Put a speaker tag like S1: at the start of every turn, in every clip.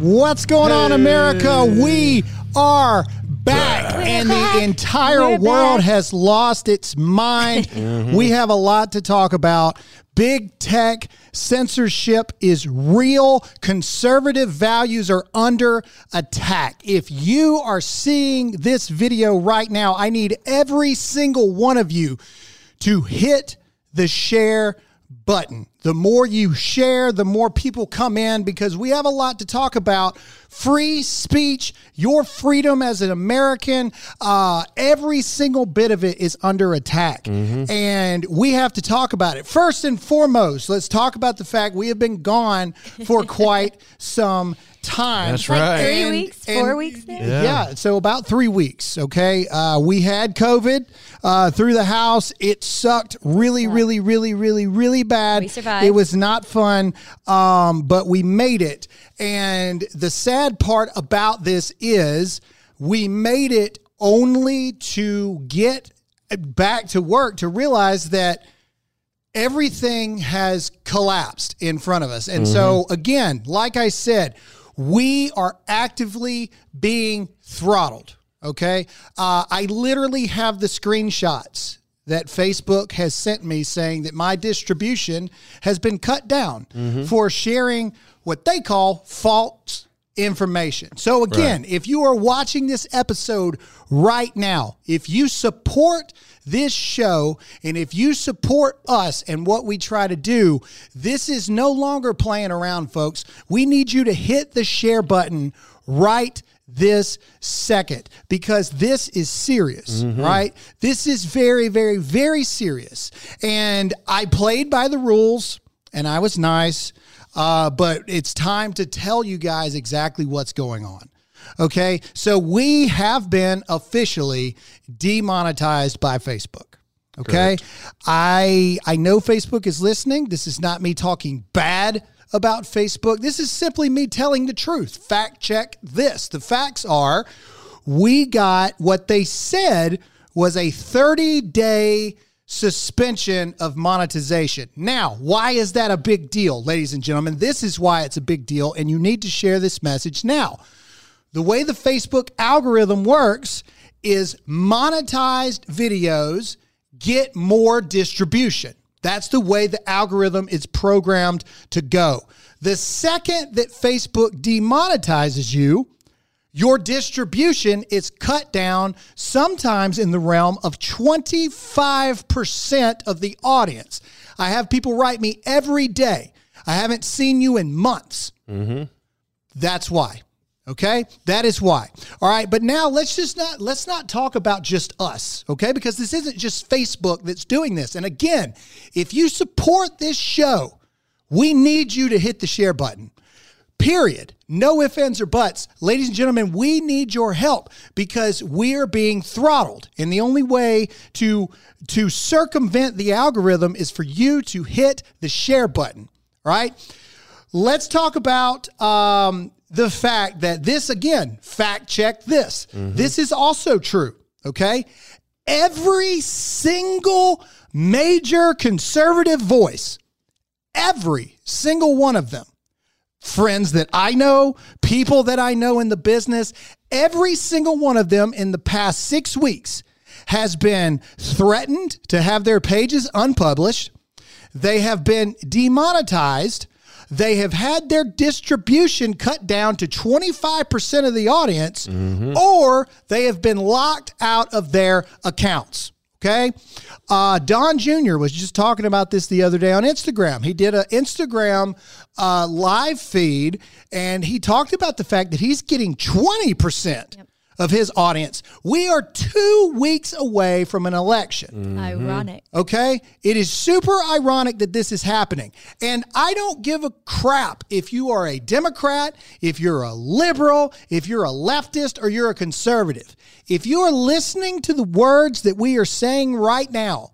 S1: What's going on, America? We are back, and the entire
S2: We're
S1: world
S2: back.
S1: has lost its mind. Mm-hmm. We have a lot to talk about. Big tech censorship is real. Conservative values are under attack. If you are seeing this video right now, I need every single one of you to hit the share button. The more you share, the more people come in because we have a lot to talk about. Free speech, your freedom as an American, uh, every single bit of it is under attack. And we have to talk about it. First and foremost, let's talk about the fact we have been gone for quite some time.
S3: That's
S2: Like
S3: right.
S2: three
S1: And-
S2: weeks,
S1: and-
S2: four weeks now.
S1: yeah. so about three weeks. Okay, uh, we had COVID uh, through the house. It sucked really, really, really, really, really bad.
S2: We survived.
S1: It was not fun, um, but we made it. And the sad part about this is we made it only to get back to work to realize that everything has collapsed in front of us. And so, again, like I said, we are actively being throttled. Okay. Uh, I literally have the screenshots that Facebook has sent me saying that my distribution has been cut down mm-hmm. for sharing what they call false information. So again, if you are watching this episode right now, if you support this show and if you support us and what we try to do, this is no longer playing around, folks. We need you to hit the share button right this second because this is serious, right? This is very, very, very serious. And I played by the rules and I was nice. Uh, but it's time to tell you guys exactly what's going on. Okay. So we have been officially demonetized by Facebook. Okay. I I know Facebook is listening. This is not me talking bad about Facebook. This is simply me telling the truth. Fact check this. The facts are we got what they said was a 30 day suspension of monetization. Now, why is that a big deal, ladies and gentlemen? This is why it's a big deal, and you need to share this message now. The way the Facebook algorithm works is monetized videos get more distribution. That's the way the algorithm is programmed to go. The second that Facebook demonetizes you, your distribution is cut down sometimes in the realm of 25% of the audience. I have people write me every day. I haven't seen you in months. Mm-hmm. That's why. Okay? That is why. All right, but now let's just not let's not talk about just us, okay? Because this isn't just Facebook that's doing this. And again, if you support this show, we need you to hit the share button. Period. No ifs, ands, or buts. Ladies and gentlemen, we need your help because we are being throttled. And the only way to, to circumvent the algorithm is for you to hit the share button, right? Let's talk about um, the fact that this, again, fact check this. Mm-hmm. This is also true, okay? Every single major conservative voice, every single one of them, friends that I know, people that I know in the business, every single one of them in the past six weeks has been threatened to have their pages unpublished. They have been demonetized. They have had their distribution cut down to 25% of the audience, or they have been locked out of their accounts. Okay. Uh, Don Jr. was just talking about this the other day on Instagram. He did an Instagram uh, live feed and he talked about the fact that he's getting 20% of his audience. We are two weeks away from an election. Mm-hmm.
S2: Ironic.
S1: Okay. It is super ironic that this is happening. And I don't give a crap if you are a Democrat, if you're a liberal, if you're a leftist, or you're a conservative. If you are listening to the words that we are saying right now,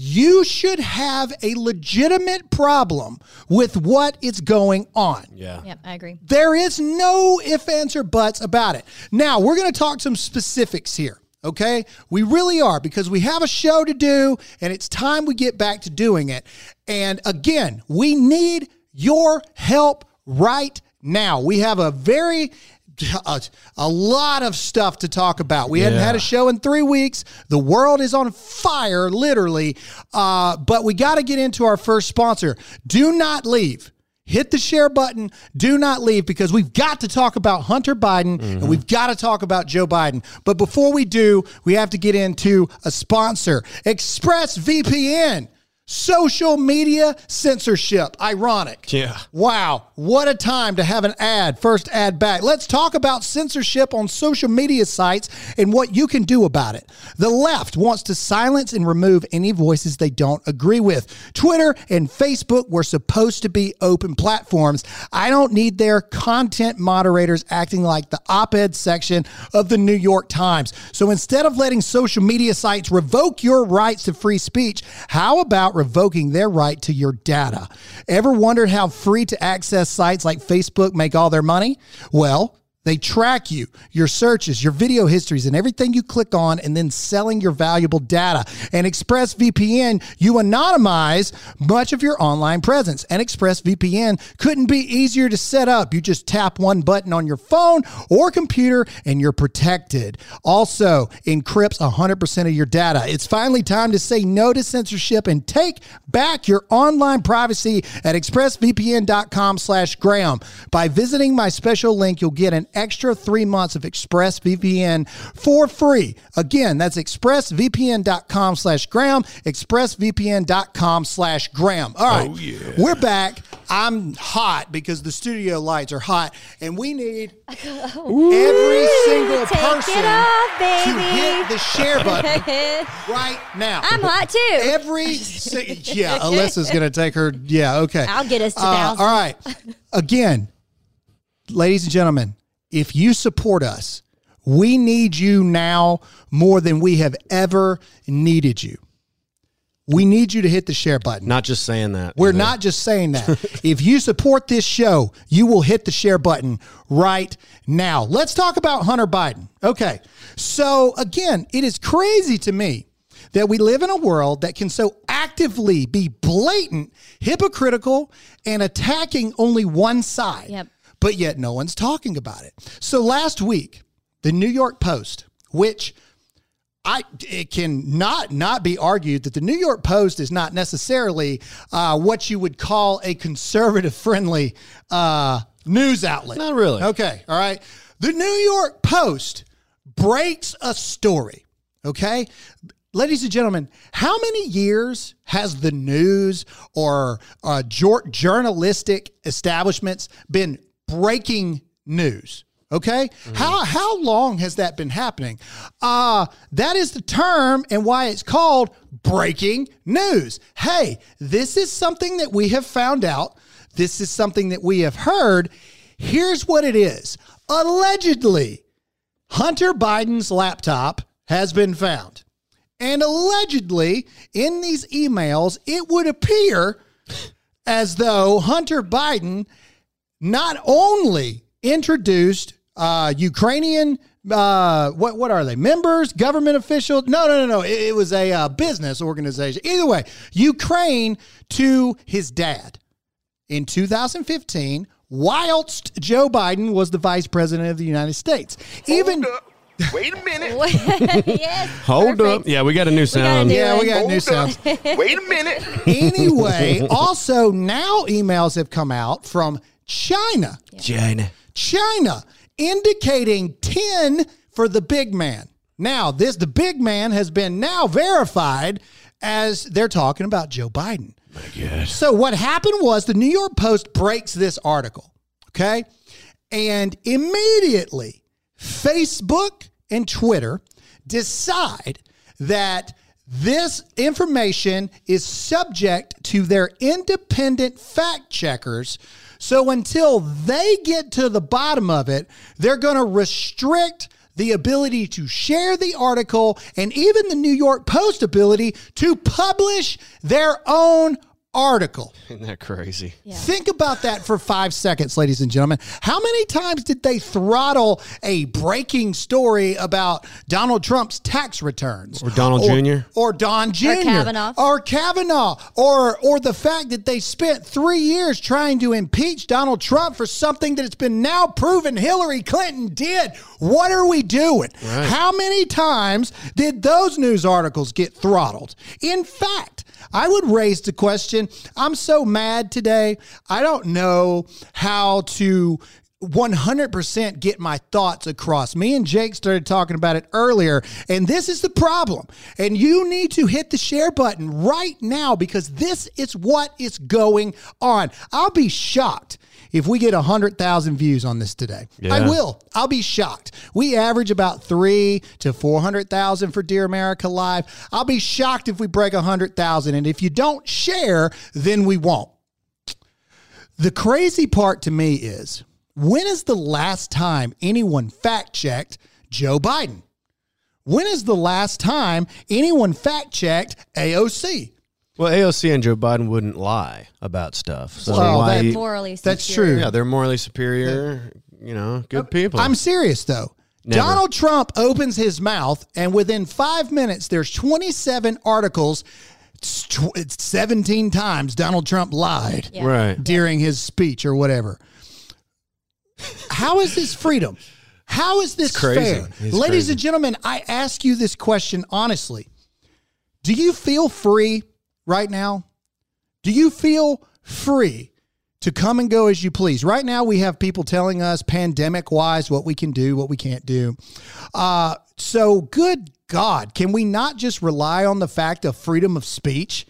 S1: you should have a legitimate problem with what is going on.
S3: Yeah.
S2: Yep, I agree.
S1: There is no ifs, ands, or buts about it. Now, we're going to talk some specifics here. Okay. We really are because we have a show to do and it's time we get back to doing it. And again, we need your help right now. We have a very a, a lot of stuff to talk about. We hadn't had a show in three weeks. The world is on fire, literally. Uh, but we got to get into our first sponsor. Do not leave. Hit the share button. Do not leave because we've got to talk about Hunter Biden and we've got to talk about Joe Biden. But before we do, we have to get into a sponsor ExpressVPN. Social media censorship. Ironic.
S2: Yeah.
S1: Wow, what a time to have an ad. First ad back. Let's talk about censorship on social media sites and what you can do about it. The left wants to silence and remove any voices they don't agree with. Twitter and Facebook were supposed to be open platforms. I don't need their content moderators acting like the op ed section of the New York Times. So instead of letting social media sites revoke your rights to free speech, how about revoking their right to your data? Ever wondered how free to access sites like Facebook make all their money? Well, they track you, your searches, your video histories, and everything you click on, and then selling your valuable data. And ExpressVPN, you anonymize much of your online presence. And ExpressVPN couldn't be easier to set up. You just tap one button on your phone or computer, and you're protected. Also, encrypts 100% of your data. It's finally time to say no to censorship and take back your online privacy at expressvpn.com slash graham by visiting my special link you'll get an extra three months of expressvpn for free again that's expressvpn.com slash graham expressvpn.com slash graham all right
S2: Oh, yeah.
S1: we're back i'm hot because the studio lights are hot and we need every single
S3: Take it
S1: person
S3: off,
S1: to
S3: baby.
S1: hit the share button right now
S3: I'm hot too.
S1: Every si- yeah, Alyssa's gonna take her. Yeah, okay.
S3: I'll get us to
S1: Uh, all right. Again, ladies and gentlemen, if you support us, we need you now more than we have ever needed you. We need you to hit the share button.
S2: Not just saying that.
S1: We're
S2: either.
S1: not just saying that. if you support this show, you will hit the share button right now. Let's talk about Hunter Biden. Okay. So, again, it is crazy to me that we live in a world that can so actively be blatant, hypocritical, and attacking only one side.
S3: Yep.
S1: But yet no one's talking about it. So, last week, the New York Post, which I it can not not be argued that the New York Post is not necessarily uh, what you would call a conservative friendly uh, news outlet.
S2: Not really.
S1: Okay, all right. The New York Post breaks a story. Okay. Ladies and gentlemen, how many years has the news or uh, jour- journalistic establishments been breaking news? Okay, how how long has that been happening? Uh that is the term and why it's called breaking news. Hey, this is something that we have found out. This is something that we have heard. Here's what it is. Allegedly, Hunter Biden's laptop has been found. And allegedly, in these emails, it would appear as though Hunter Biden not only introduced uh, Ukrainian, uh, what what are they? Members, government officials? No, no, no, no. It, it was a uh, business organization. Either way, Ukraine to his dad in 2015, whilst Joe Biden was the vice president of the United States. Even
S4: up. Wait a minute.
S3: yes.
S2: Hold
S3: perfect.
S2: up. Yeah, we got a new sound.
S3: new-
S1: yeah, we got new
S4: Hold
S1: sounds.
S4: up. Wait a minute.
S1: anyway, also now emails have come out from China.
S2: China.
S1: China indicating 10 for the big man. Now, this the big man has been now verified as they're talking about Joe Biden. So what happened was the New York Post breaks this article, okay? And immediately Facebook and Twitter decide that this information is subject to their independent fact checkers. So until they get to the bottom of it, they're going to restrict the ability to share the article and even the New York Post ability to publish their own article.
S2: Isn't that crazy?
S3: Yeah.
S1: Think about that for five seconds, ladies and gentlemen. How many times did they throttle a breaking story about Donald Trump's tax returns?
S2: Or Donald Jr.?
S1: Or Don Jr.
S3: Kavanaugh.
S1: Or Kavanaugh. Or, or the fact that they spent three years trying to impeach Donald Trump for something that it's been now proven Hillary Clinton did. What are we doing? How many times did those news articles get throttled? In fact, I would raise the question I'm so mad today. I don't know how to 100% get my thoughts across. Me and Jake started talking about it earlier, and this is the problem. And you need to hit the share button right now because this is what is going on. I'll be shocked if we get 100,000 views on this today. I will. I'll be shocked. We average about three to 400,000 for Dear America Live. I'll be shocked if we break 100,000. And if you don't share, then we won't. The crazy part to me is when is the last time anyone fact checked Joe Biden? When is the last time anyone fact checked AOC?
S2: Well, AOC and Joe Biden wouldn't lie about stuff. So
S1: Well,
S2: why?
S1: that-
S3: Morally
S1: That's
S3: superior.
S1: true.
S2: yeah, they're morally superior. You know, good uh, people.
S1: I'm serious though.
S2: Never.
S1: Donald Trump opens his mouth, and within five minutes, there's 27 articles. It's tw- it's 17 times Donald Trump lied
S3: Yeah.
S2: right.
S1: during his speech or whatever. How is this freedom? How is this
S2: crazy.
S1: fair?
S2: It's
S1: Ladies
S2: crazy.
S1: and gentlemen, I ask you this question honestly. Do you feel free right now? Do you feel free to come and go as you please? Right now, we have people telling us pandemic wise what we can do, what we can't do. Uh, so, good God, can we not just rely on the fact of freedom of speech?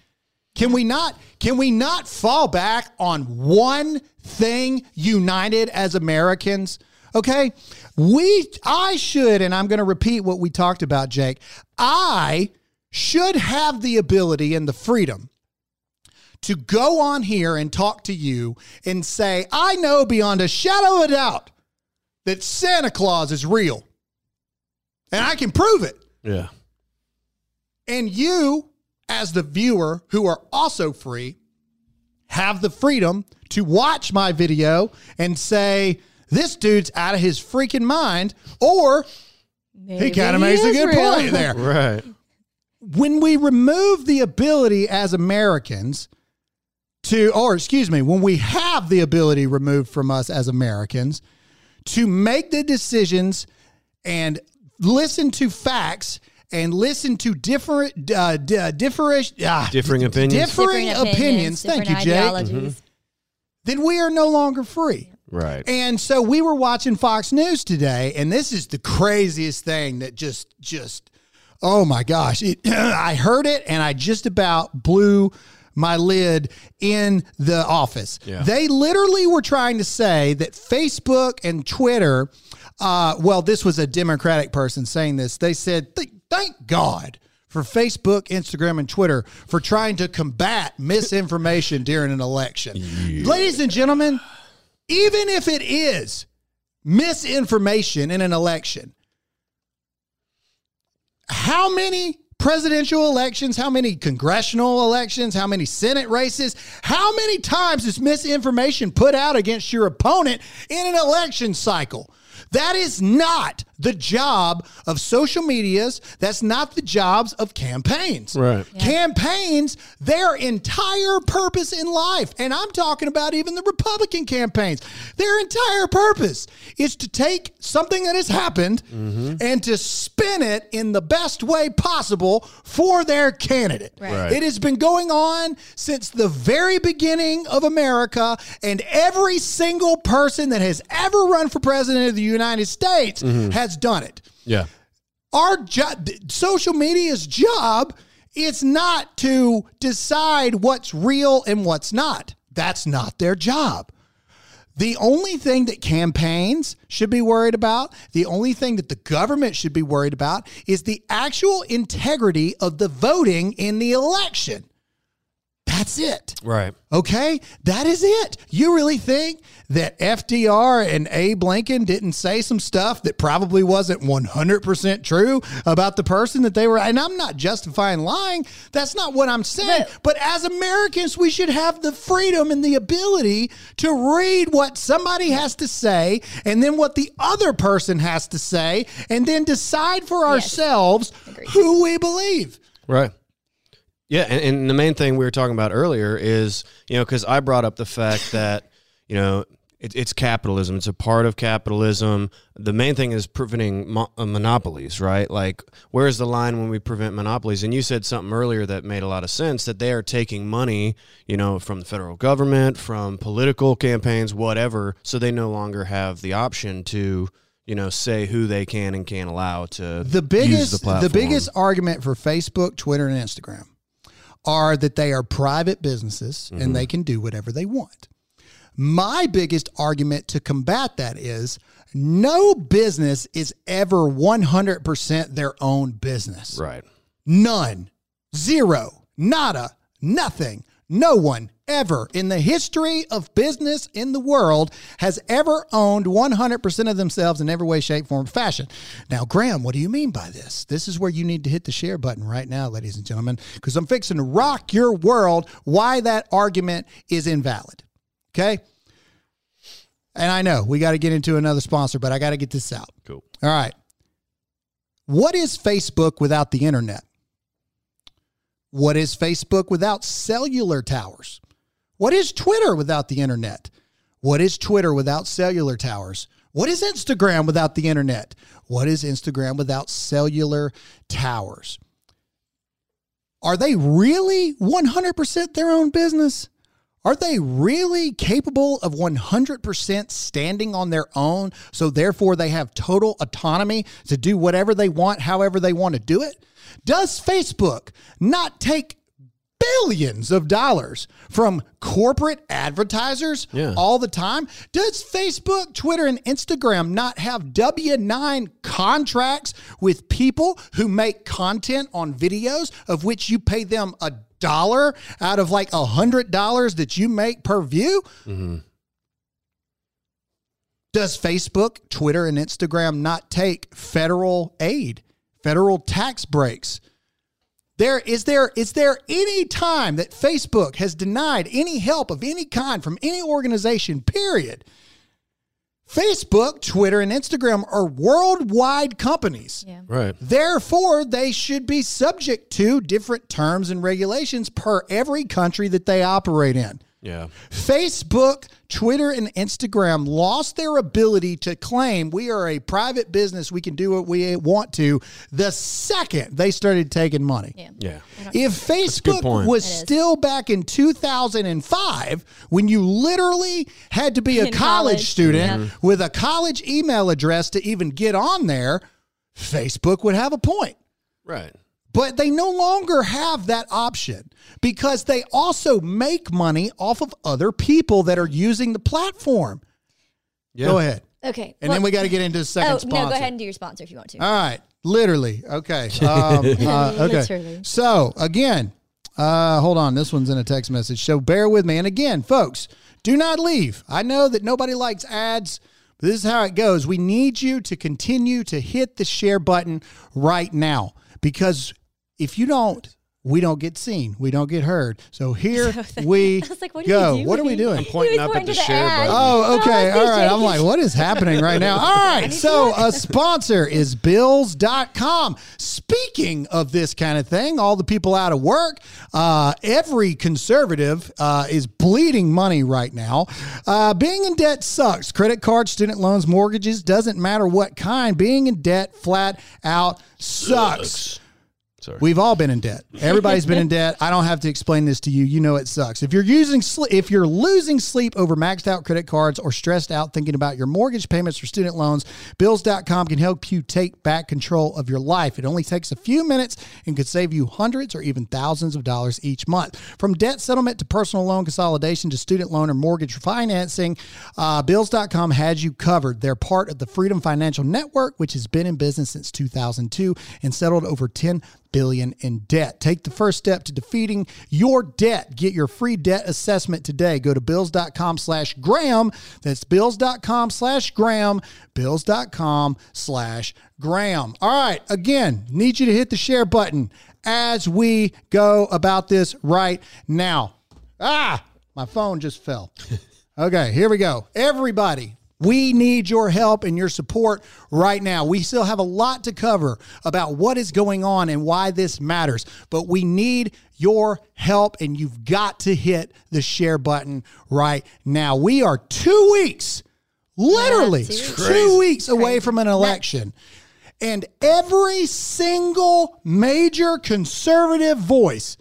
S1: Can we not can we not fall back on one thing united as Americans? Okay? We I should and I'm going to repeat what we talked about Jake. I should have the ability and the freedom to go on here and talk to you and say, I know beyond a shadow of a doubt that Santa Claus is real. And I can prove it.
S2: Yeah.
S1: And you, as the viewer who are also free, have the freedom to watch my video and say, this dude's out of his freaking mind, or he kind of makes a good
S3: real.
S1: point there.
S2: Right.
S1: When we remove the ability as Americans to, or excuse me, when we have the ability removed from us as Americans to make the decisions and listen to facts and listen to different, uh, d- uh, different, ah,
S2: Differing opinions.
S1: differing,
S3: Different
S1: opinions. Thank you,
S3: different
S1: Jay.
S3: ideologies.
S1: Then we are no longer free.
S2: Right.
S1: And so we were watching Fox News today, and this is the craziest thing that just, just, oh my gosh. It, I heard it and I just about blew my lid in the office.
S2: Yeah.
S1: They literally were trying to say that Facebook and Twitter, uh, well, this was a Democratic person saying this. They said, "Th- thank God. For Facebook, Instagram, and Twitter for trying to combat misinformation during an election. Ladies and gentlemen, even if it is misinformation in an election, how many presidential elections, how many congressional elections, how many Senate races, how many times is misinformation put out against your opponent in an election cycle? That is not the job of social medias. That's not the jobs of campaigns.
S2: Right.
S1: Campaigns, their entire purpose in life, and I'm talking about even the Republican campaigns, their entire purpose is to take something that has happened mm-hmm. and to spin it in the best way possible for their candidate.
S3: Right.
S2: Right.
S1: It has been going on since the very beginning of America, and every single person that has ever run for president of the United States mm-hmm. has done it
S2: Yeah.
S1: our job social media's job is not to decide what's real and what's not that's not their job the only thing that campaigns should be worried about, the only thing that the government should be worried about is the actual integrity of the voting in the election. That's it.
S2: Right.
S1: Okay, that is it. You really think that FDR and Abe Lincoln didn't say some stuff that probably wasn't 100% true about the person that they were? And I'm not justifying lying. That's not what I'm saying.
S3: But-
S1: But as Americans, we should have the freedom and the ability to read what somebody has to say and then what the other person has to say and then decide for ourselves
S3: Agreed.
S1: who we believe.
S2: Right. Yeah, and, and the main thing we were talking about earlier is, you know, because I brought up the fact that, you know, it, it's capitalism. It's a part of capitalism. The main thing is preventing mo- uh, monopolies, right? Like, where's the line when we prevent monopolies? And you said something earlier that made a lot of sense that they are taking money, you know, from the federal government, from political campaigns, whatever, so they no longer have the option to, you know, say who they can and can't allow to
S1: the biggest
S2: the
S1: the, biggest argument for Facebook, Twitter, and Instagram are that they are private businesses
S2: Mm-hmm.
S1: and they can do whatever they want. My biggest argument to combat that is no business is ever 100% their own business.
S2: right.
S1: None. Zero. Nada. Nothing. No one ever in the history of business in the world has ever owned 100% of themselves in every way, shape, form, fashion. Now, Graham, what do you mean by this? This is where you need to hit the share button right now, ladies and gentlemen, because I'm fixing to rock your world why that argument is invalid. Okay? And I know we got to get into another sponsor, but I got to get this out.
S2: Cool.
S1: All right. What is Facebook without the internet? What is Facebook without cellular towers? What is Twitter without the internet? What is Twitter without cellular towers? What is Instagram without the internet? What is Instagram without cellular towers? Are they really 100% their own business? Are they really capable of 100% standing on their own? So, therefore, they have total autonomy to do whatever they want, however they want to do it? Does Facebook not take billions of dollars from corporate advertisers
S2: Yeah.
S1: all the time? Does Facebook, Twitter, and Instagram not have W 9 contracts with people who make content on videos of which you pay them a dollar out of like a hundred dollars that you make per view? Mm-hmm. Does Facebook, Twitter, and Instagram not take federal aid, federal tax breaks? There is there is there any time that Facebook has denied any help of any kind from any organization, period. Facebook, Twitter, and Instagram are worldwide companies.
S3: Yeah.
S2: Right.
S1: Therefore, they should be subject to different terms and regulations per every country that they operate in.
S2: Yeah.
S1: Facebook, Twitter, and Instagram lost their ability to claim we are a private business. We can do what we want to the second they started taking money.
S3: Yeah.
S2: Yeah.
S1: If Facebook was still back in 2005, when you literally had to be a college,
S3: college,
S1: student
S3: yeah.
S1: with a college email address to even get on there, Facebook would have a point.
S2: Right.
S1: But they no longer have that option because they also make money off of other people that are using the platform.
S2: Yeah.
S1: Go ahead.
S3: Okay.
S1: And then we got to get into the second
S3: Oh
S1: sponsor.
S3: no! Go ahead and do your sponsor if you want to.
S1: All right, literally. Okay. Um, uh, okay.
S3: Literally.
S1: So again, uh, hold on. This one's in a text message, so bear with me. And again, folks, do not leave. I know that nobody likes ads. But this is how it goes. We need you to continue to hit the share button right now because if you don't, we don't get seen. We don't get heard. So here we
S3: like, what
S1: go.
S3: you
S1: what are we
S3: doing?
S1: doing?
S3: He
S2: pointing
S3: was
S2: up at
S3: pointing
S2: the
S3: to
S2: share
S3: ad.
S2: button.
S1: Oh, okay.
S3: I
S1: All right. I'm like, what is happening right now? All right. So, a sponsor is Bills.com. Speaking of this kind of thing, all the people out of work, uh, every conservative uh, is bleeding money right now. Uh, being in debt sucks. Credit cards, student loans, mortgages, doesn't matter what kind. Being in debt flat out sucks.
S2: Sorry.
S1: We've all been in debt. Everybody's been in debt. I don't have to explain this to you. You know it sucks. If you're using sl- if you're losing sleep over maxed out credit cards or stressed out thinking about your mortgage payments or student loans, bills.com can help you take back control of your life. It only takes a few minutes and could save you hundreds or even thousands of dollars each month. From debt settlement to personal loan consolidation to student loan or mortgage financing, uh, bills.com has you covered. They're part of the Freedom Financial Network, which has been in business since 2002 and settled over 10 billion in debt. Take the first step to defeating your debt. Get your free debt assessment today. Go to bills.com slash Graham. That's bills.com slash Graham. Bills.com slash Graham. All right. Again, need you to hit the share button as we go about this right now. Ah, my phone just fell. Okay, here we go. Everybody, we need your help and your support right now. We still have a lot to cover about what is going on and why this matters, but we need your help and you've got to hit the share button right now. We are two weeks, literally
S3: two weeks.
S1: two weeks away from an election. And every single major conservative voice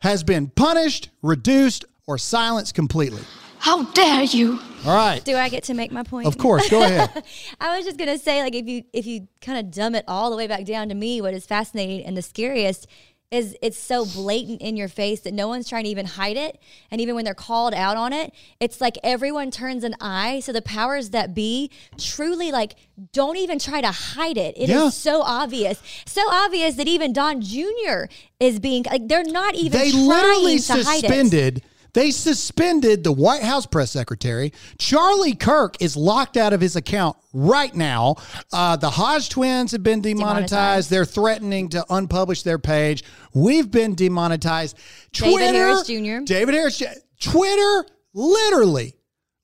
S1: has been punished, reduced, or silenced completely.
S5: How dare you?
S1: All right.
S3: Do I get to make my point?
S1: Of course, go ahead.
S3: I was just gonna say, like, if you if you kind of dumb it all the way back down to me, what is fascinating and the scariest is it's so blatant in your face that no one's trying to even hide it. And even when they're called out on it, it's like everyone turns an eye. So the powers that be truly like don't even try to hide it. It is
S1: Yeah.
S3: so obvious, so obvious that even Don Jr. is being like they're not even
S1: they
S3: trying
S1: literally
S3: to hide it.
S1: suspended. They suspended the White House press secretary. Charlie Kirk is locked out of his account right now. Uh, the Hodge twins have been demonetized.
S3: Demonetized.
S1: They're threatening to unpublish their page. We've been demonetized.
S3: David Harris Jr..
S1: David Harris. Jr. Twitter literally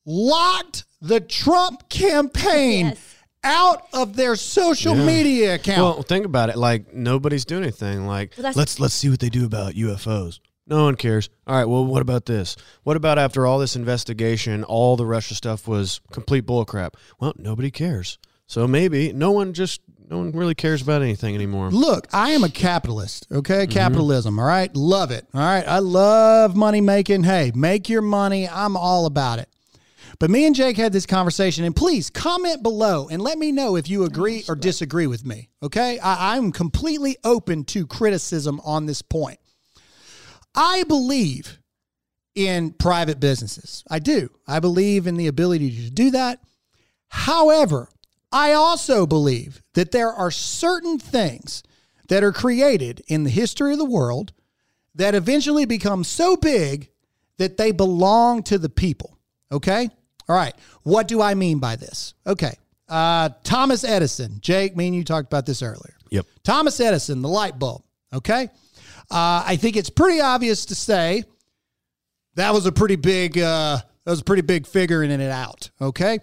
S1: locked the Trump campaign
S3: Yes.
S1: out of their social media account.
S2: Well, think about it. Like nobody's doing anything. Like
S3: Well,
S2: let's let's see what they do about UFOs. No one cares. All right. Well, what about this? What about after all this investigation, all the Russia stuff was complete bullcrap? Well, nobody cares. So maybe no one just no one really cares about anything anymore.
S1: Look, I am a capitalist, okay? Mm-hmm. Capitalism, all right? Love it, all right? I love money making. Hey, make your money. I'm all about it. But me and Jake had this conversation, and please comment below and let me know if you agree or disagree with me, okay? I, I'm completely open to criticism on this point. I believe in private businesses. I do. I believe in the ability to do that. However, I also believe that there are certain things that are created in the history of the world that eventually become so big that they belong to the people. Okay? All right. What do I mean by this? Okay. Uh, Thomas Edison. Jake, me and you talked about this earlier.
S2: Yep.
S1: Thomas Edison, the light bulb. Okay. Uh, I think it's pretty obvious to say that was a pretty big uh, that was a pretty big figuring in it out. Okay.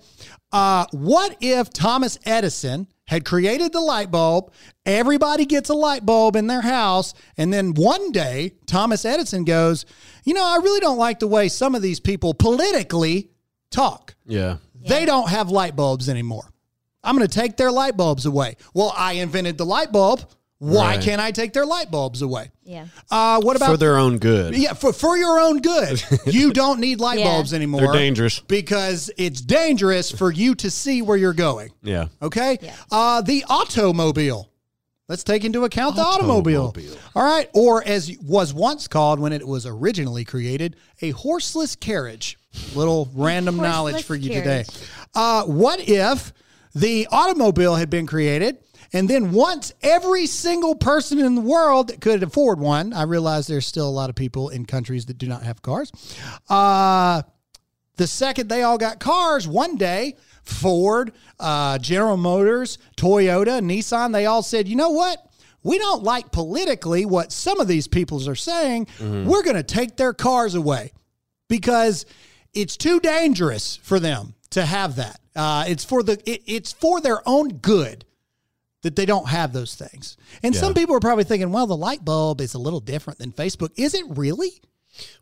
S1: Uh, what if Thomas Edison had created the light bulb? Everybody gets a light bulb in their house, and then one day Thomas Edison goes, "You know, I really don't like the way some of these people politically talk.
S2: Yeah.
S1: They don't have light bulbs anymore. I'm going to take their light bulbs away. Well, I invented the light bulb. Why
S2: Right.
S1: can't I take their light bulbs away?
S3: Yeah.
S1: Uh, what about
S2: For their own good.
S1: yeah, for, for your own good. You don't need light
S3: Yeah.
S1: bulbs anymore.
S2: They're dangerous.
S1: Because it's dangerous for you to see where you're going.
S2: Yeah.
S1: Okay?
S3: Yeah.
S1: Uh, the automobile. Let's take into account the automobile.
S2: Automobile.
S1: All right. Or as was once called when it was originally created, a horseless carriage. Little random knowledge for you
S3: carriage.
S1: today. Uh, what if the automobile had been created and then once every single person in the world that could afford one, I realize there's still a lot of people in countries that do not have cars. Uh, the second they all got cars, one day, Ford, uh, General Motors, Toyota, Nissan, they all said, you know what? We don't like politically what some of these peoples are saying. We're going to take their cars away because it's too dangerous for them to have that. Uh, it's for the it, it's for their own good that they don't have those things. And some people are probably thinking, well, the light bulb is a little different than Facebook. Is it really?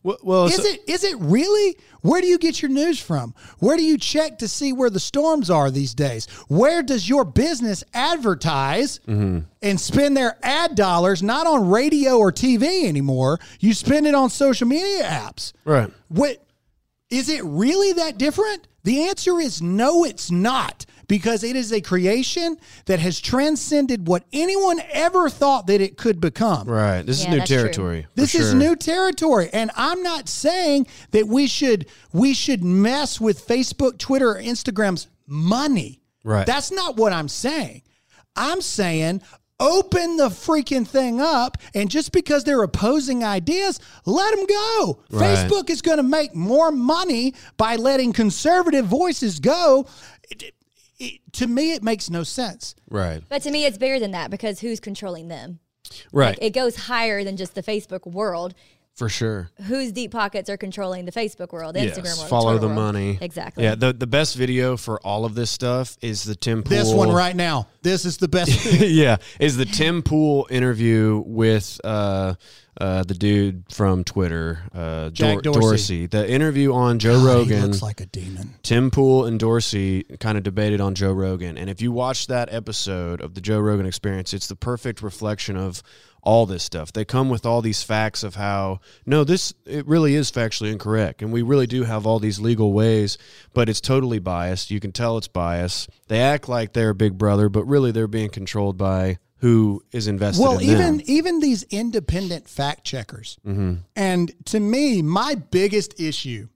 S2: Well, well
S1: Is
S2: so-
S1: it is it really? Where do you get your news from? Where do you check to see where the storms are these days? Where does your business advertise mm-hmm. and spend their ad dollars not on radio or TV anymore? You spend it on social media apps.
S2: Right.
S1: What is it really that different? The answer is no, it's not, because it is a creation that has transcended what anyone ever thought that it could become.
S2: Right. This
S3: Yeah,
S2: is new
S3: that's true.
S2: territory. for
S1: This is
S2: sure.
S1: new territory, and I'm not saying that we should we should mess with Facebook, Twitter, or Instagram's money.
S2: Right.
S1: That's not what I'm saying. I'm saying Open the freaking thing up, and just because they're opposing ideas, let them go.
S2: Right.
S1: Facebook is going to make more money by letting conservative voices go. It- it- to me, it makes no sense.
S2: Right.
S3: But to me, it's bigger than that because who's controlling them?
S2: Right.
S3: It goes higher than just the Facebook world.
S2: For sure.
S3: Whose deep pockets are controlling the Facebook world, the Instagram world,
S2: follow
S3: Twitter
S2: the
S3: world?
S2: money.
S3: Exactly.
S2: Yeah, the the best video for all of this stuff is the Tim Pool.
S1: This one right now. This is the best.
S2: yeah, is the Tim Pool interview with uh, uh, the dude from Twitter, uh,
S1: Jack
S2: Dor-
S1: Dorsey.
S2: The interview on Joe
S1: he
S2: Rogan.
S1: looks like a demon.
S2: Tim Pool and Dorsey kind of debated on Joe Rogan. And if you watch that episode of the Joe Rogan experience, it's the perfect reflection of all this stuff. They come with all these facts of how, no, this, it really is factually incorrect. And we really do have all these legal ways, but it's totally biased. You can tell it's biased. They act like they're a big brother, but really they're being controlled by who is invested
S1: Well,
S2: in
S1: even
S2: them.
S1: even these independent fact checkers,
S2: Mm-hmm.
S1: and to me, my biggest issue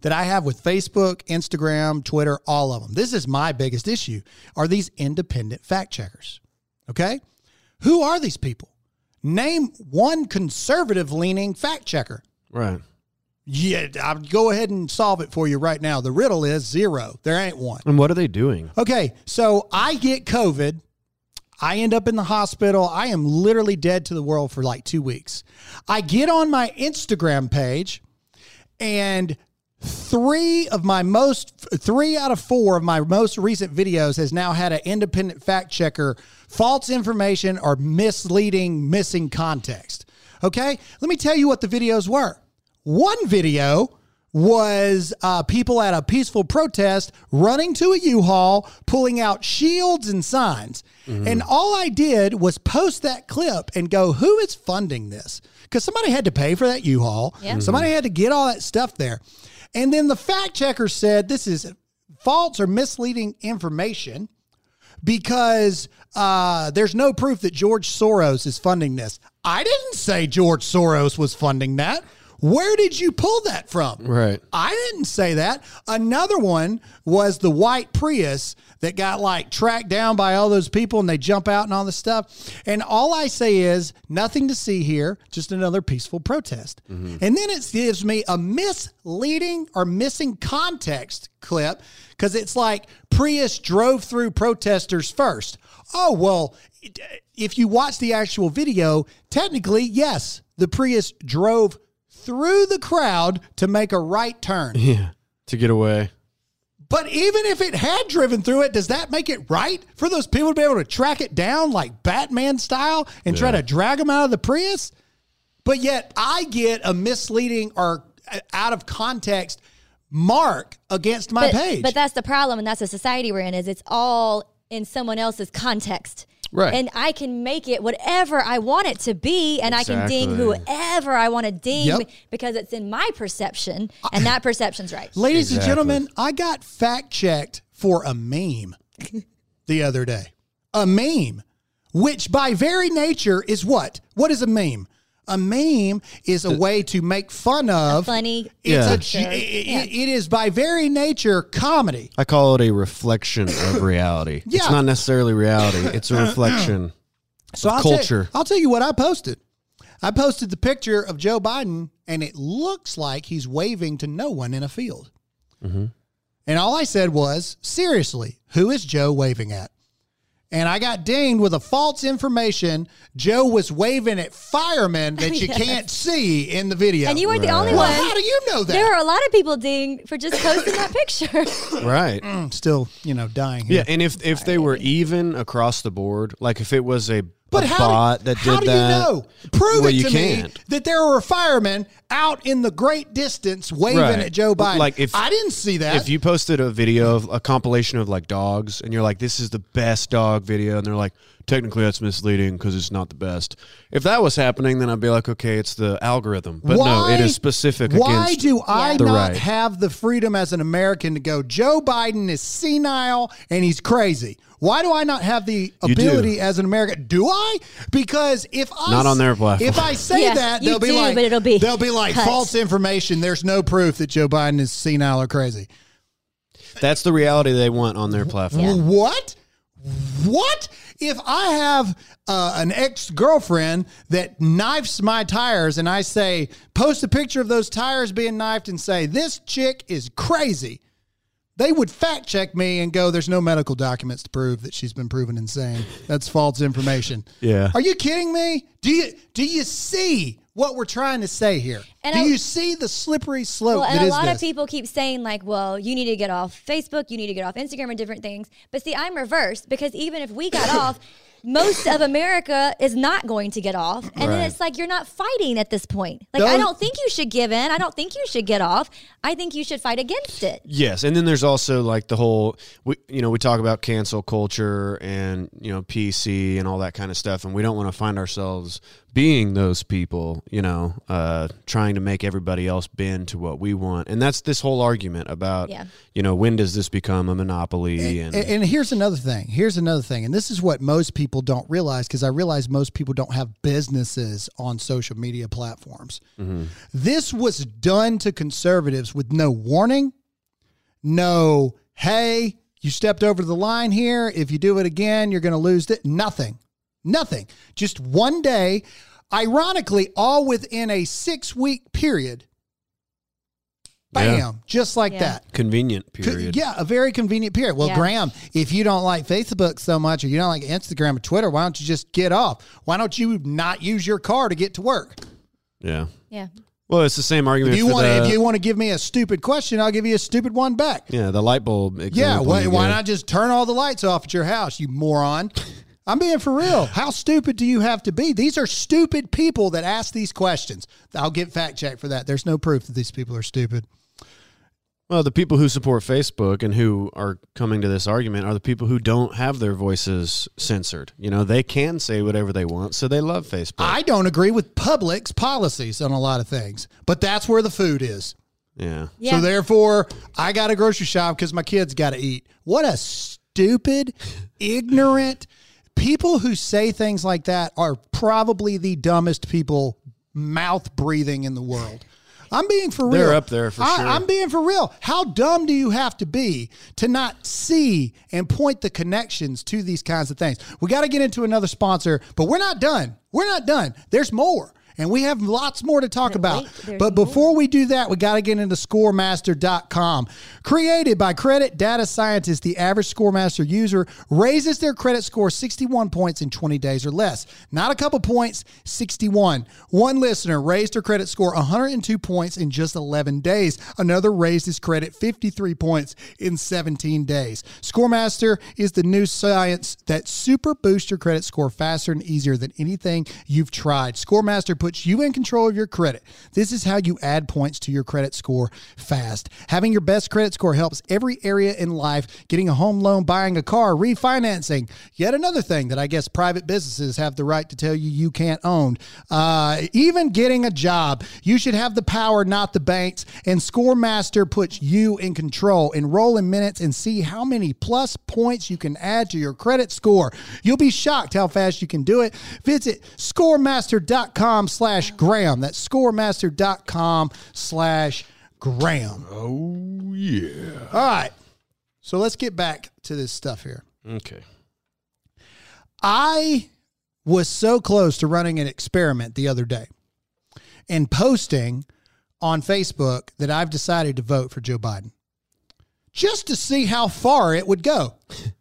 S1: that I have with Facebook, Instagram, Twitter, all of them. This is my biggest issue. Are these independent fact checkers? Okay, who are these people? Name one conservative leaning fact checker.
S2: Right.
S1: Yeah, I'll go ahead and solve it for you right now. The riddle is zero. There ain't one.
S2: And what are they doing?
S1: Okay, so I get COVID. I end up in the hospital. I am literally dead to the world for like two weeks. I get on my Instagram page, and three of my most, three out of four of my most recent videos has now had an independent fact checker false information or misleading, missing context. Okay, let me tell you what the videos were. One video was uh, people at a peaceful protest running to a U-Haul, pulling out shields and signs. And all I did was post that clip and go, who is funding this? Because somebody had to pay for that U-Haul.
S3: Yeah.
S1: Somebody had to get all that stuff there. And then the fact checker said this is false or misleading information because uh, there's no proof that George Soros is funding this. I didn't say George Soros was funding that. Where did you pull that from?
S2: Right.
S1: I didn't say that. Another one was the white Prius that got like tracked down by all those people and they jump out and all this stuff. And all I say is nothing to see here, just another peaceful protest. Mm-hmm. And then it gives me a misleading or missing context clip because it's like Prius drove through protesters first. Oh, well, if you watch the actual video, technically, yes, the Prius drove through the crowd to make a right turn.
S2: Yeah. To get away.
S1: But even if it had driven through it, does that make it right for those people to be able to track it down like Batman style and try to drag them out of the Prius? But yet I get a misleading or uh, out of context mark against my
S3: but,
S1: page.
S3: But that's the problem, and that's the society we're in. Is it's all in someone else's context.
S2: Right.
S3: And I can make it whatever I want it to be, and I can ding whoever I want to ding
S1: Yep.
S3: because it's in my perception, and that perception's right.
S1: Ladies and gentlemen, I got fact checked for a meme the other day. A meme, which by very nature is what? What is a meme? A meme is a way to make fun of.
S3: Funny.
S1: It's
S2: Yeah.
S1: a,
S3: picture.
S1: it-
S3: Yeah.
S1: it is by very nature comedy.
S2: I call it a reflection of reality.
S1: Yeah.
S2: It's not necessarily reality. It's a reflection.
S1: So I'll
S2: culture.
S1: Tell, I'll tell you what I posted. I posted the picture of Joe Biden, and it looks like he's waving to no one in a field. Mm-hmm. And all I said was, seriously, who is Joe waving at? And I got dinged with a false information. Joe was waving at firemen that you
S3: Yes.
S1: can't see in the video.
S3: And you weren't the only
S1: well,
S3: one.
S1: how do you know that?
S3: There are a lot of people dinged for just posting that picture.
S2: right.
S1: I'm still, you know, dying.
S2: Yeah, and if if they were even across the board, like if it was a,
S1: But
S2: a
S1: how,
S2: bot
S1: do,
S2: that
S1: how
S2: did
S1: do
S2: that,
S1: you know? Prove
S2: well,
S1: it
S2: you
S1: to me that there were firemen out in the great distance waving
S2: Right.
S1: at Joe Biden.
S2: Like, if-
S1: I didn't see that.
S2: If you posted a video of a compilation of like dogs, and you're like, "This is the best dog video," and they're like, "Technically, that's misleading because it's not the best." If that was happening, then I'd be like, "Okay, it's the algorithm." But no, it is specific. Against.
S1: Why
S2: against
S1: do I
S2: the
S1: not
S2: right.
S1: have the freedom as an American to go? Joe Biden is senile and he's crazy. Why do I not have the ability as an American? Do I? Because if I
S2: Not on their platform.
S1: If I say
S3: Yeah,
S1: that, they'll be
S3: do,
S1: like,
S3: but it'll be
S1: they'll be like
S3: cut.
S1: false information. There's no proof that Joe Biden is senile or crazy.
S2: That's the reality they want on their platform.
S1: What? What if I have uh, an ex girlfriend that knifes my tires and I say, post a picture of those tires being knifed and say, this chick is crazy? They would fact check me and go, there's no medical documents to prove that she's been proven insane. That's false information.
S2: Yeah.
S1: Are you kidding me? Do you do you see what we're trying to say here?
S3: And
S1: do
S3: I-
S1: you see the slippery slope
S3: Well,
S1: that
S3: and a lot
S1: this?
S3: of people keep saying like, "Well, you need to get off Facebook, you need to get off Instagram, and different things." But see, I'm reversed because even if we got off, most of America is not going to get off, and then it's like you're not fighting at this point. Like,
S1: No.
S3: I don't think you should give in. I don't think you should get off. I think you should fight against it.
S2: Yes, and then there's also like the whole we you know we talk about cancel culture and you know PC and all that kind of stuff, and we don't want to find ourselves being those people, you know, uh, trying to make everybody else bend to what we want, and that's this whole argument about
S3: Yeah.
S2: you know when does this become a monopoly and,
S1: And, and here's another thing. Here's another thing. And this is what most people don't realize because I realize most people don't have businesses on social media platforms. This was done to conservatives with no warning, no, hey, you stepped over the line here. If you do it again, you're going to lose it. Nothing. Nothing. Just one day, ironically, all within a six week period. Bam.
S2: Yeah.
S1: Just like
S3: Yeah.
S1: that.
S2: convenient
S1: Co-
S2: period.
S1: Yeah, a very convenient period. Well,
S3: Yeah.
S1: Graham, if you don't like Facebook so much or you don't like Instagram or Twitter, why don't you just get off? Why don't you not use your car to get to work?
S2: Yeah.
S3: Yeah.
S2: Well, it's the same argument.
S1: If you
S2: for
S1: want,
S2: the,
S1: if you want to give me a stupid question, I'll give you a stupid one back.
S2: yeah, the light bulb.
S1: Yeah, why, why not just turn all the lights off at your house, you moron? I'm being for real. How stupid do you have to be? These are stupid people that ask these questions. I'll get fact checked for that. There's no proof that these people are stupid.
S2: Well, the people who support Facebook and who are coming to this argument are the people who don't have their voices censored. You know, they can say whatever they want, so they love Facebook.
S1: I don't agree with Publix policies on a lot of things, but that's where the food is.
S2: yeah.
S3: Yeah.
S1: So therefore, I got a grocery shop because my kids got to eat. What a stupid, ignorant people who say things like that are probably the dumbest people mouth breathing in the world. I'm being for real.
S2: They're up there for
S1: I,
S2: sure.
S1: I'm being for real. How dumb do you have to be to not see and point the connections to these kinds of things? We got to get into another sponsor, but we're not done. We're not done. There's more. And we have lots more to talk about.
S3: wait,
S1: but before we do that, we got to get into scoremaster.com. Created by credit data scientists, the average Scoremaster user raises their credit score 61 points in 20 days or less. Not a couple points, 61. One listener raised her credit score 102 points in just 11 days. Another raised his credit 53 points in 17 days. Scoremaster is the new science that super boosts your credit score faster and easier than anything you've tried. Scoremaster puts you in control of your credit. This is how you add points to your credit score fast. Having your best credit score helps every area in life getting a home loan, buying a car, refinancing. Yet another thing that I guess private businesses have the right to tell you you can't own. Uh, even getting a job. You should have the power, not the banks. And Scoremaster puts you in control. Enroll in minutes and see how many plus points you can add to your credit score. You'll be shocked how fast you can do it. Visit scoremaster.com slash Graham. That's scoremaster.com slash Graham.
S2: Oh yeah.
S1: All right. So let's get back to this stuff here.
S2: Okay.
S1: I was so close to running an experiment the other day and posting on Facebook that I've decided to vote for Joe Biden just to see how far it would go.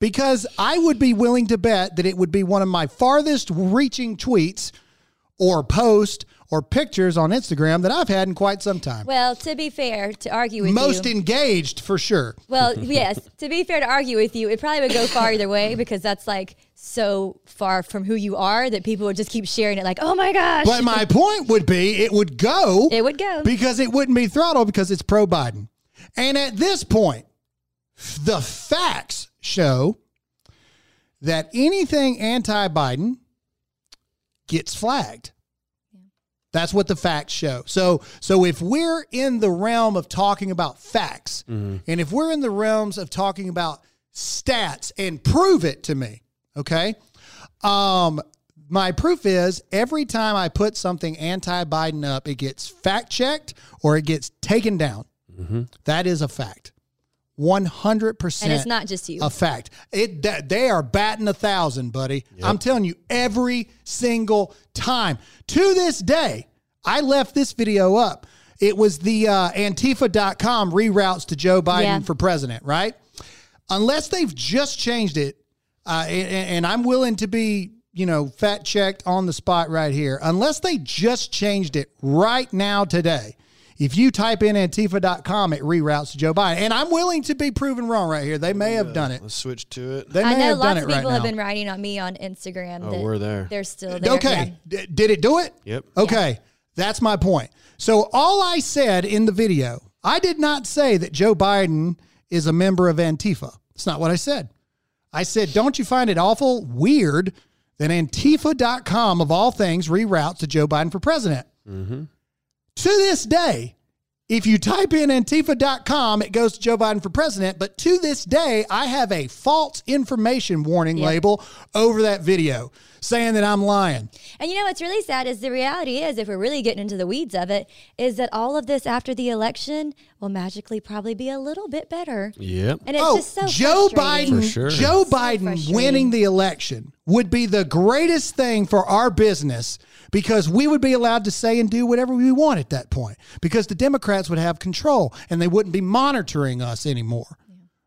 S1: Because I would be willing to bet that it would be one of my farthest reaching tweets or post or pictures on Instagram that I've had in quite some time.
S3: Well, to be fair, to argue with you.
S1: Most
S3: you.
S1: engaged for sure.
S3: well, yes, to be fair to argue with you, it probably would go far either way because that's like so far from who you are that people would just keep sharing it like, oh my gosh.
S1: But my point would be it would go.
S3: It would go.
S1: Because it wouldn't be throttled because it's pro Biden. And at this point, the facts show that anything anti Biden gets flagged. That's what the facts show. So, so if we're in the realm of talking about facts, and if we're in the realms of talking about stats and prove it to me, okay? Um, my proof is every time I put something anti-Biden up, it gets fact checked or it gets taken down. That is a fact. One hundred percent.
S3: And it's not just you.
S1: A fact. It that they are batting a thousand, buddy. I'm telling you, every single time. To this day, I left this video up. It was the uh, Antifa.com reroutes to Joe Biden
S3: Yeah.
S1: for president, right? Unless they've just changed it, uh, and, and I'm willing to be, you know, fact checked on the spot right here. Unless they just changed it right now today, if you type in Antifa.com, it reroutes to Joe Biden. And I'm willing to be proven wrong right here. They may have done it.
S2: Let's switch to it.
S1: They may
S3: I know
S1: have done
S3: lots
S1: it
S3: of
S1: right
S3: people have
S1: now.
S3: been writing on me on Instagram.
S2: Oh,
S3: that
S2: we're there.
S3: They're still there.
S1: Okay. D- did it do it?
S2: Yep.
S1: Okay. That's my point. So all I said in the video, I did not say that Joe Biden is a member of Antifa. That's not what I said. I said, don't you find it awful weird that Antifa.com, of all things, reroutes to Joe Biden for president? Mm-hmm. To this day, if you type in Antifa.com, it goes to Joe Biden for president. But to this day, I have a false information warning
S3: Yep.
S1: label over that video saying that I'm lying.
S3: And you know what's really sad is the reality is, if we're really getting into the weeds of it, is that all of this after the election will magically probably be a little bit better.
S2: Yep.
S3: And it's
S1: oh,
S3: just so
S1: Joe. Biden,
S2: For sure.
S1: Joe Biden
S3: frustrating.
S1: winning the election would be the greatest thing for our business because we would be allowed to say and do whatever we want at that point because the Democrats would have control and they wouldn't be monitoring us anymore.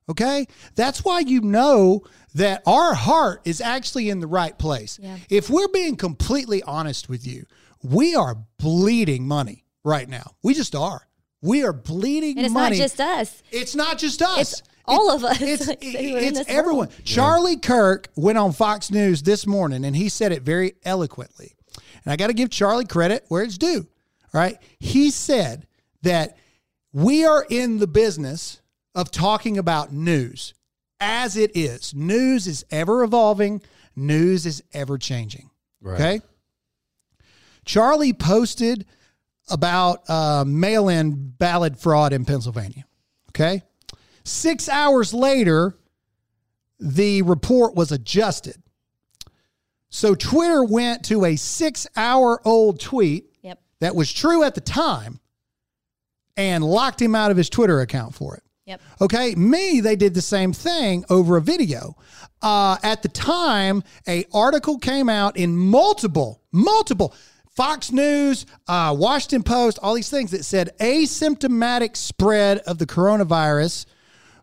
S1: Okay? That's why you know that our heart is actually in the right place.
S3: Yeah.
S1: If we're being completely honest with you, we are bleeding money right now. We just are. We are bleeding money.
S3: And it's
S1: money.
S3: not just us.
S1: It's not just us.
S3: It's all of us,
S1: It's,
S3: like, who are in
S1: it's everyone.
S3: world.
S1: Charlie Kirk went on Fox News this morning and he said it very eloquently. And I got to give Charlie credit where it's due. All right. He said that we are in the business of talking about news as it is. News is ever evolving, news is ever changing.
S2: Right.
S1: Okay. Charlie posted about uh, mail in ballot fraud in Pennsylvania. Okay. Six hours later, the report was adjusted. So Twitter went to a six hour old tweet
S3: Yep.
S1: that was true at the time and locked him out of his Twitter account for it.
S3: Yep.
S1: Okay, me, they did the same thing over a video. Uh, at the time, a article came out in multiple, multiple Fox News, uh, Washington Post, all these things that said asymptomatic spread of the coronavirus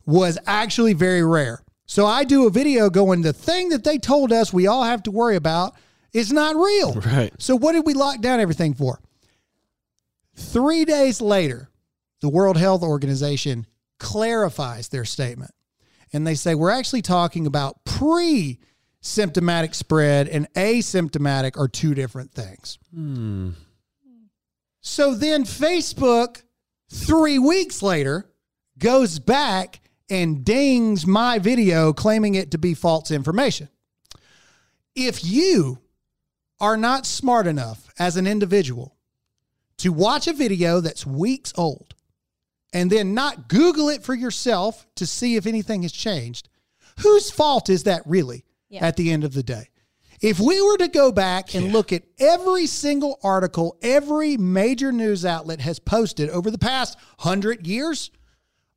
S1: was actually very rare. So I do a video going, the thing that they told us we all have to worry about is not real.
S2: Right.
S1: So what did we lock down everything for? Three days later, the World Health Organization clarifies their statement. And they say, we're actually talking about pre symptomatic spread and asymptomatic are two different things. Hmm. So then Facebook, three weeks later, goes back and dings my video claiming it to be false information. If you are not smart enough as an individual to watch a video that's weeks old and then not Google it for yourself to see if anything has changed, whose fault is that really
S3: Yeah.
S1: at the end of the day? If we were to go back and look at every single article every major news outlet has posted over the past hundred years,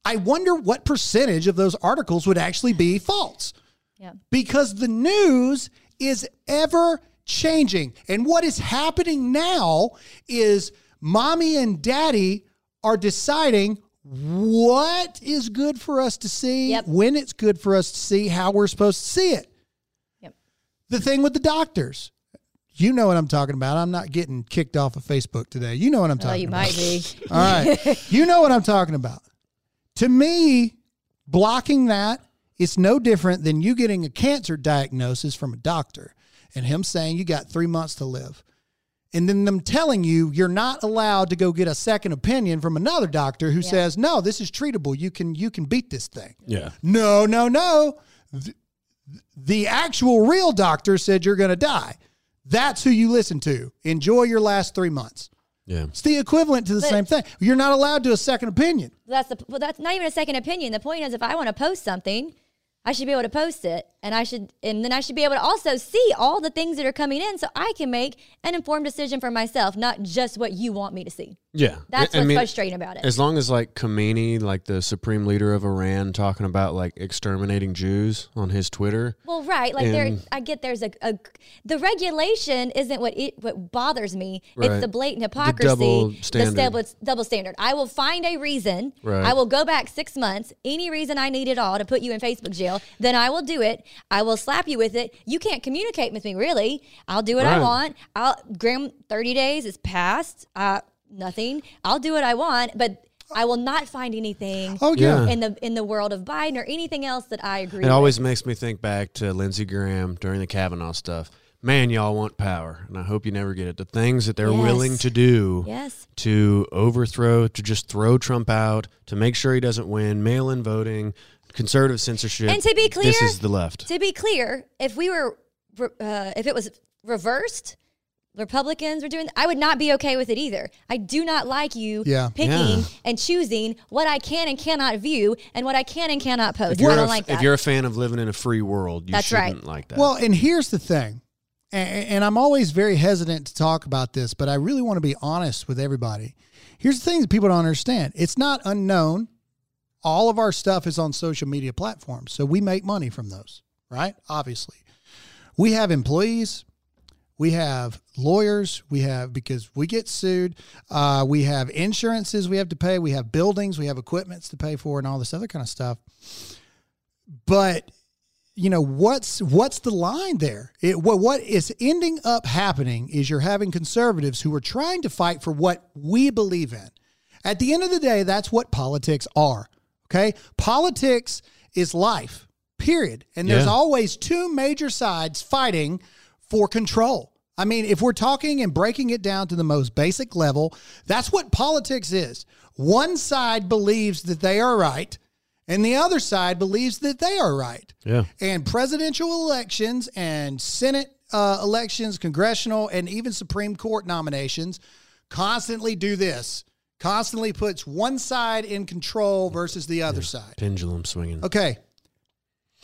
S1: I wonder what percentage of those articles would actually be false
S3: Yeah.
S1: because the news is ever changing. And what is happening now is mommy and daddy are deciding what is good for us to see,
S3: Yep.
S1: when it's good for us to see, how we're supposed to see it.
S3: Yep.
S1: The thing with the doctors. You know what I'm talking about. I'm not getting kicked off of Facebook today. You know what I'm talking.
S3: Oh, you
S1: about.
S3: might be.
S1: All right. you know what I'm talking about. To me, blocking that is no different than you getting a cancer diagnosis from a doctor and him saying you got three months to live. And then them telling you you're not allowed to go get a second opinion from another doctor who says, no, this is treatable. You can you can beat this thing.
S2: Yeah.
S1: No, no, no. The, the actual real doctor said you're going to die. That's who you listen to. Enjoy your last three months.
S2: Yeah.
S1: It's the equivalent to the
S3: But-
S1: same thing. You're not allowed to a second opinion.
S3: That's the well. That's not even a second opinion. The point is, if I want to post something, I should be able to post it. And I should, and then I should be able to also see all the things that are coming in, so I can make an informed decision for myself, not just what you want me to see.
S2: Yeah,
S3: That's
S2: I-
S3: what's
S2: mean,
S3: frustrating about it.
S2: As long as like Khomeini, like the supreme leader of Iran, talking about like exterminating Jews on his Twitter.
S3: Well, right, like there, I get there's a, a the regulation isn't what it what bothers me.
S2: Right.
S3: It's the blatant hypocrisy, The
S2: double
S3: the
S2: standard.
S3: double, double standard. I will find a reason.
S2: Right.
S3: I will go back six months, any reason I need at all to put you in Facebook jail. Then I will do it. I will slap you with it. You can't communicate with me, really. I'll do what I want. I'll Graham. Thirty days is passed. Uh, nothing. I'll do what I want, but. I will not find anything
S1: Oh, yeah.
S2: Yeah.
S3: in the in the world of Biden or anything else that I agree with.
S2: It
S3: with.
S2: always makes me think back to Lindsey Graham during the Kavanaugh stuff. Man, y'all want power, and I hope you never get it. The things that they're
S3: Yes.
S2: willing to do
S3: Yes.
S2: to overthrow, to just throw Trump out, to make sure he doesn't win, mail-in voting, conservative censorship.
S3: And to be clear,
S2: this
S3: clear-
S2: is the left.
S3: To be clear, if we were, uh, if it was reversed, Republicans were doing, I would not be okay with it either. I do not like you
S1: Yeah.
S3: picking
S2: Yeah.
S3: and choosing what I can and cannot view and what I can and cannot post.
S2: If you're,
S3: don't like that.
S2: if you're a fan of living in a free world, you
S3: That's
S2: shouldn't
S3: right.
S2: like that.
S1: Well, and here's the thing, and, and I'm always very hesitant to talk about this, but I really want to be honest with everybody. Here's the thing that people don't understand it's not unknown. All of our stuff is on social media platforms, so we make money from those, right? Obviously. We have employees, we have lawyers, we have because we get sued, uh, we have insurances we have to pay, we have buildings, we have equipments to pay for, and all this other kind of stuff. But you know what's what's the line there it, what, what is ending up happening is you're having conservatives who are trying to fight for what we believe in at the end of the day that's what politics are okay politics is life period and there's
S2: Yeah.
S1: always two major sides fighting for control i mean if we're talking and breaking it down to the most basic level that's what politics is one side believes that they are right and the other side believes that they are right
S2: yeah.
S1: and presidential elections and Senate uh, elections, congressional, and even Supreme Court nominations constantly do this. Constantly puts one side in control versus the other side.
S2: Pendulum swinging.
S1: Okay.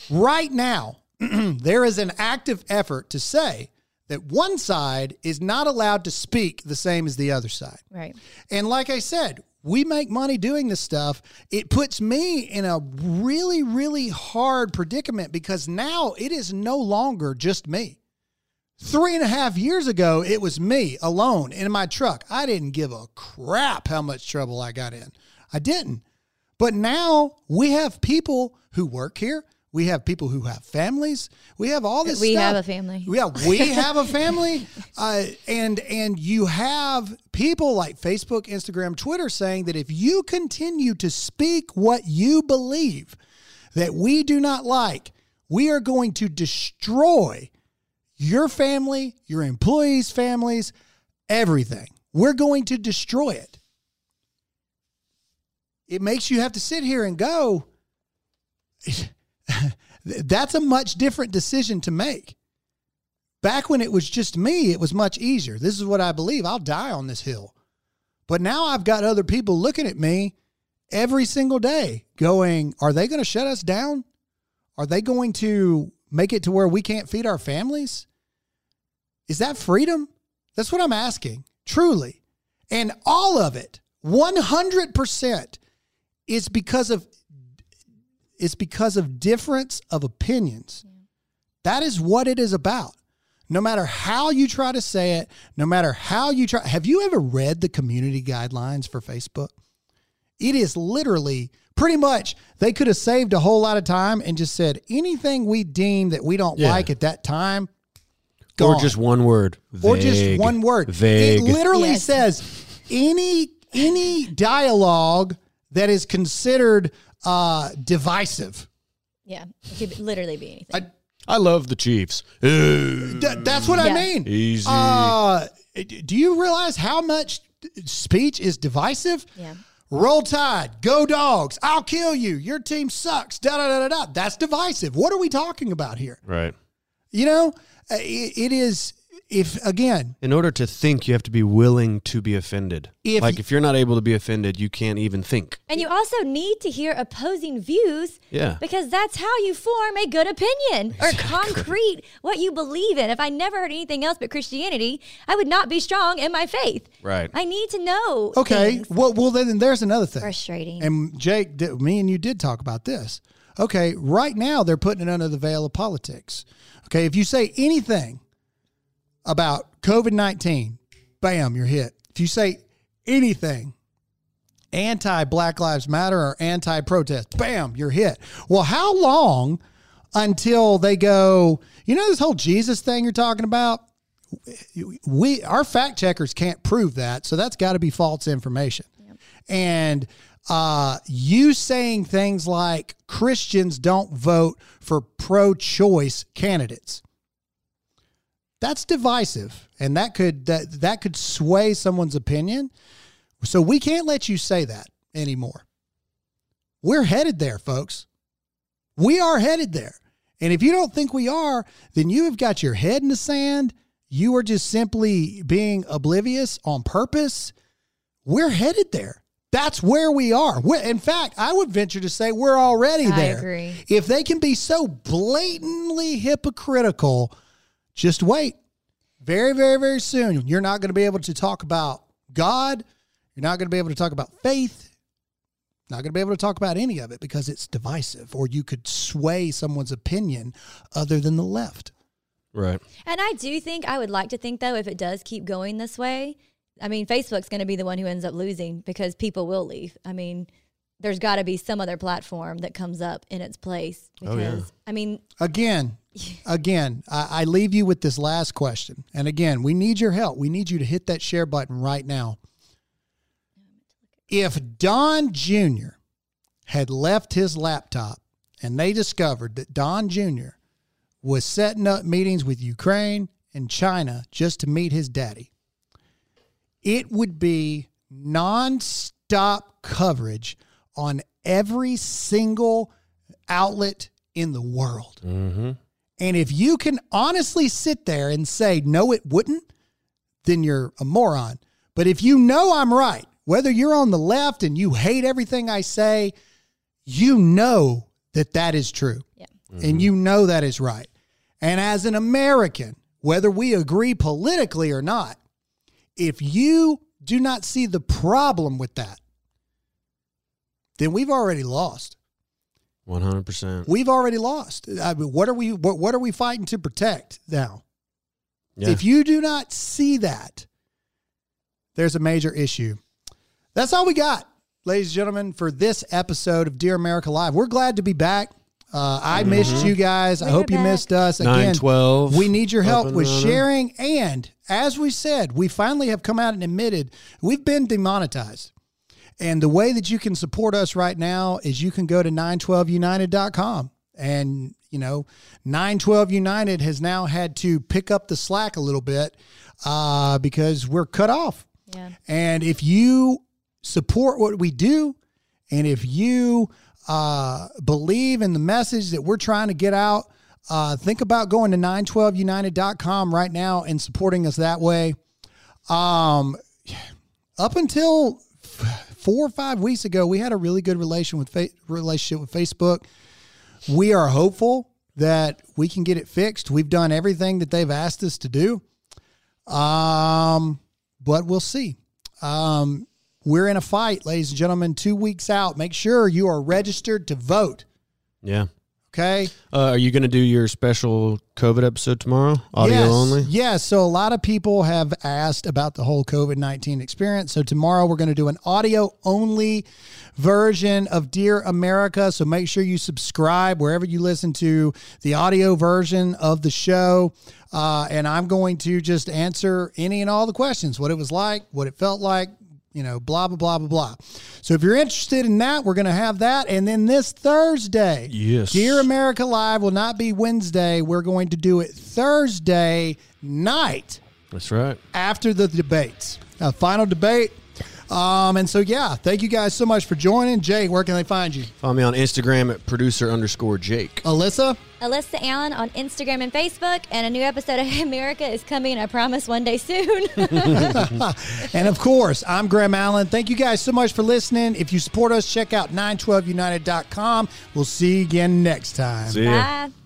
S1: Right now, there is an active effort to say that one side is not allowed to speak the same as the other side.
S3: right.
S1: And like I said, we make money doing this stuff. It puts me in a really, really hard predicament because now it is no longer just me. Three and a half years ago, it was me alone in my truck. I didn't give a crap how much trouble I got in. I didn't. But now we have people who work here. We have people who have families. We have all this.
S3: We
S1: stuff.
S3: have a family.
S1: Yeah, we have a family, uh, and and you have people like Facebook, Instagram, Twitter saying that if you continue to speak what you believe that we do not like, we are going to destroy your family, your employees' families, everything. We're going to destroy it. It makes you have to sit here and go. That's a much different decision to make. Back when it was just me, it was much easier. This is what I believe. I'll die on this hill. But now I've got other people looking at me every single day going, Are they going to shut us down? Are they going to make it to where we can't feed our families? Is that freedom? That's what I'm asking, truly. And all of it, 100%, is because of it's because of difference of opinions. That is what it is about. No matter how you try to say it, no matter how you try. Have you ever read the community guidelines for Facebook? It is literally pretty much they could have saved a whole lot of time and just said anything we deem that we don't
S2: Yeah.
S1: like at that time.
S2: Or just one word.
S1: or just one word.
S2: Vague.
S1: It literally
S3: Yes.
S1: says any any dialogue that is considered uh, divisive.
S3: Yeah. It could literally be anything.
S2: I love the Chiefs. Ooh,
S1: Th- that's what I mean.
S2: Easy.
S1: Uh, do you realize how much speech is divisive?
S3: Yeah.
S1: Roll Tide, go dogs, I'll kill you, your team sucks, da da da da da. That's divisive. What are we talking about here?
S2: right.
S1: You know, Uh, it, it is if again,
S2: In order to think, you have to be willing to be offended.
S1: If
S2: like if you're not able to be offended, you can't even think.
S3: And you also need to hear opposing views
S2: Yeah.
S3: because that's how you form a good opinion or concrete what you believe in. If I never heard anything else but Christianity, I would not be strong in my faith.
S2: Right.
S3: I need to know.
S1: okay,
S3: things.
S1: well, well, then there's another thing.
S3: Frustrating.
S1: And Jake, did, me and you did talk about this. Okay, right now they're putting it under the veil of politics. Okay, if you say anything about COVID 19, bam, you're hit. If you say anything anti Black Lives Matter or anti protest, bam, you're hit. Well, how long until they go, you know, this whole Jesus thing you're talking about? we our fact checkers can't prove that, so that's got to be false information. And uh, you saying things like Christians don't vote for pro-choice candidates. That's divisive, and that could that that could sway someone's opinion. So we can't let you say that anymore. We're headed there, folks. We are headed there. And if you don't think we are, then you have got your head in the sand. You are just simply being oblivious on purpose. We're headed there. That's where we are. We're, in fact, I would venture to say we're already
S3: I
S1: there.
S3: agree.
S1: If they can be so blatantly hypocritical, just wait. Very, very, very soon, you're not going to be able to talk about God. You're not going to be able to talk about faith. Not going to be able to talk about any of it because it's divisive, or you could sway someone's opinion other than the left.
S2: Right.
S3: And I do think I would like to think though, if it does keep going this way, I mean, Facebook's going to be the one who ends up losing because people will leave. I mean, there's got to be some other platform that comes up in its place because
S2: Oh, yeah.
S3: I mean,
S1: Again, again, I, I leave you with this last question. And again, we need your help. We need you to hit that share button right now. If Don Jr. had left his laptop and they discovered that Don Jr. was setting up meetings with Ukraine and China just to meet his daddy, it would be nonstop coverage on every single outlet in the world.
S2: Mm-hmm.
S1: And if you can honestly sit there and say, no, it wouldn't, then you're a moron. But if you know I'm right, whether you're on the left and you hate everything I say, you know that that is true.
S3: Yeah.
S1: And you know that is right. And as an American, whether we agree politically or not, if you do not see the problem with that, then we've already lost.
S2: One hundred percent.
S1: We've already lost. I mean, what are we what, what are we fighting to protect now?
S2: Yeah.
S1: If you do not see that, there's a major issue. That's all we got, ladies and gentlemen, for this episode of Dear America Live. We're glad to be back. Uh, I missed you guys. I
S3: We're
S1: hope you missed us. Again,
S2: 912,
S1: we need your help with
S2: running.
S1: sharing. And as we said, we finally have come out and admitted we've been demonetized. And the way that you can support us right now is you can go to 912united.com. And, you know, 912 United has now had to pick up the slack a little bit uh, because we're cut off.
S3: yeah.
S1: And if you support what we do, and if you uh, believe in the message that we're trying to get out, uh, think about going to 912united.com right now and supporting us that way. Um, up until four or five weeks ago, we had a really good relation with fa- relationship with Facebook. We are hopeful that we can get it fixed. We've done everything that they've asked us to do. Um, but we'll see. Um, we're in a fight, ladies and gentlemen, two weeks out. Make sure you are registered to vote.
S2: Yeah.
S1: Okay.
S2: Uh, are you going to do your special COVID episode tomorrow? Audio
S1: yes.
S2: only?
S1: Yes. So a lot of people have asked about the whole COVID 19 experience. So tomorrow we're going to do an audio only version of Dear America. So make sure you subscribe wherever you listen to the audio version of the show. Uh, and I'm going to just answer any and all the questions what it was like, what it felt like, you know, blah, blah, blah, blah, blah. So if you're interested in that, we're going to have that. And then this Thursday,
S2: Yes.
S1: Dear America Live will not be Wednesday. We're going to do it Thursday night
S2: That's right.
S1: after the debates. Uh, final debate. Um, and so, yeah, thank you guys so much for joining. Jay, where can they find you?
S2: Find me on Instagram at producer underscore Jake.
S1: Alyssa?
S3: Alyssa Allen on Instagram and Facebook, and a new episode of America is coming. I promise one day soon.
S1: And of course, I'm Graham Allen. Thank you guys so much for listening. If you support us, check out 912united.com. We'll see you again next time.
S2: See ya.
S3: Bye.